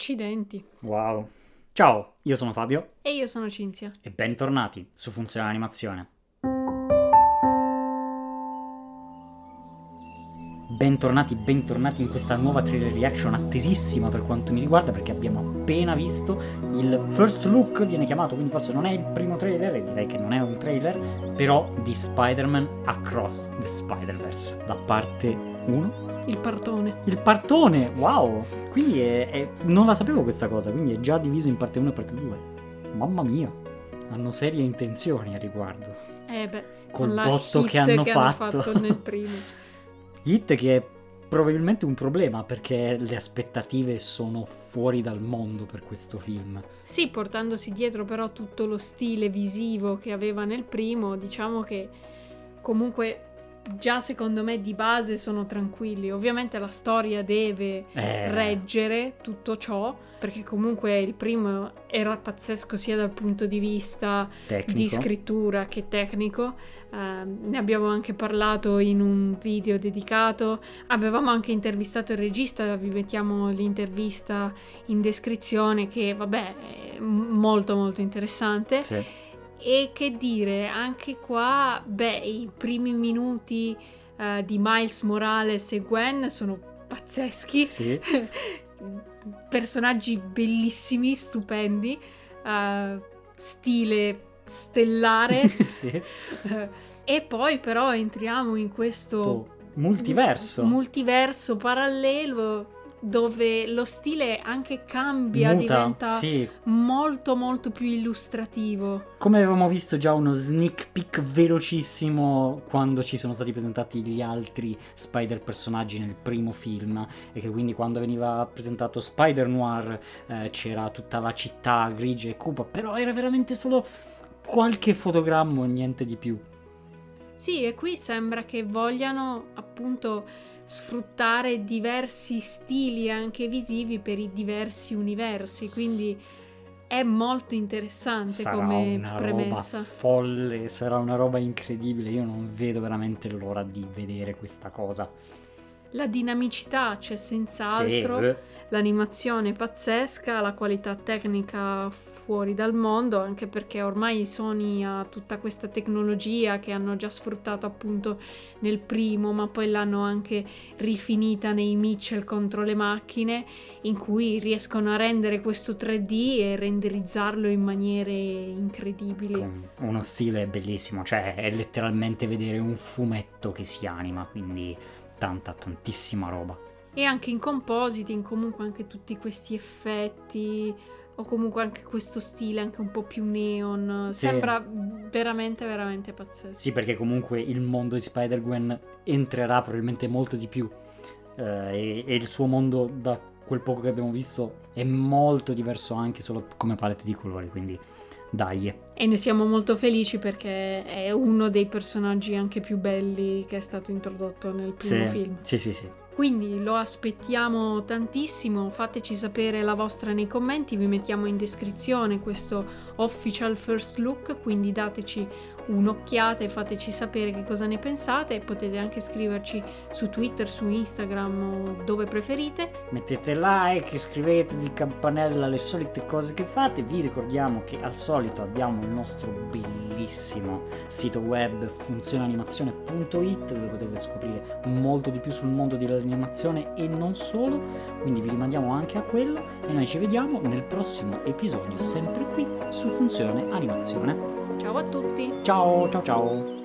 Accidenti. Wow. Ciao, io sono Fabio E io sono Cinzia. e bentornati su Funzione Animazione. Bentornati, bentornati in questa nuova trailer reaction attesissima per quanto mi riguarda perché abbiamo appena visto il first look, viene chiamato, quindi forse non è il primo trailer e direi che non è un trailer, però di Spider-Man Across the Spider-Verse, la parte 1 Il partone. il partone, wow! Quindi è, è- non la sapevo questa cosa, quindi è già diviso in parte 1 e parte 2. Mamma mia, hanno serie intenzioni a riguardo. Eh beh, Col con la botto hit che hanno fatto. nel primo. Hit che è probabilmente un problema perché le aspettative sono fuori dal mondo per questo film. Sì, portandosi dietro però tutto lo stile visivo che aveva nel primo, diciamo che comunque già secondo me di base sono tranquilli. Ovviamente la storia deve Eh, reggere tutto ciò, perché comunque il primo era pazzesco sia dal punto di vista tecnico. di scrittura che tecnico. Eh, ne abbiamo anche parlato in un video dedicato. Avevamo anche intervistato il regista, vi mettiamo l'intervista in descrizione che vabbè è molto molto interessante. Sì. E che dire, anche qua, beh, i primi minuti eh, di Miles Morales e Gwen sono pazzeschi Sì. personaggi bellissimi, stupendi, eh, stile stellare. sì. eh, e poi però entriamo in questo Oh, multiverso. multiverso parallelo dove lo stile anche cambia, Muta, diventa sì. molto molto più illustrativo. Come avevamo visto già uno sneak peek velocissimo quando ci sono stati presentati gli altri Spider personaggi nel primo film e che quindi quando veniva presentato Spider Noir eh, c'era tutta la città grigia e cupa, però era veramente solo qualche fotogrammo, niente di più. Sì, e qui sembra che vogliano appunto sfruttare diversi stili anche visivi per i diversi universi, quindi è molto interessante Sarà come una premessa. roba folle, sarà una roba incredibile, io non vedo veramente l'ora di vedere questa cosa. La dinamicità c'è senz'altro, Sì, l'animazione pazzesca, la qualità tecnica fuori dal mondo, anche perché ormai Sony ha tutta questa tecnologia che hanno già sfruttato appunto nel primo, ma poi l'hanno anche rifinita nei Mitchell contro le macchine, in cui riescono a rendere questo 3D e renderizzarlo in maniere incredibili. con uno stile bellissimo, cioè è letteralmente vedere un fumetto che si anima, quindi tanta, tantissima roba. E anche in compositing, comunque anche tutti questi effetti, o comunque anche questo stile anche un po' più neon. Sì. Sembra veramente, veramente pazzesco. Sì, perché comunque il mondo di Spider-Gwen entrerà probabilmente molto di più eh, e, e il suo mondo da quel poco che abbiamo visto è molto diverso anche solo come palette di colori, quindi dai. E ne siamo molto felici perché è uno dei personaggi anche più belli che è stato introdotto nel primo Sì, film. sì, sì, sì. Quindi lo aspettiamo tantissimo, fateci sapere la vostra nei commenti, vi mettiamo in descrizione questo official first look, quindi dateci un'occhiata e fateci sapere che cosa ne pensate potete anche scriverci su Twitter, su Instagram dove preferite. Mettete like, iscrivetevi, campanella, le solite cose che fate. Vi ricordiamo che al solito abbiamo il nostro bellissimo sito web funzioneanimazione.it dove potete scoprire molto di più sul mondo dell'animazione e non solo. Quindi vi rimandiamo anche a quello e noi ci vediamo nel prossimo episodio sempre qui su Funzione Animazione. Ciao a tutti! Ciao ciao ciao!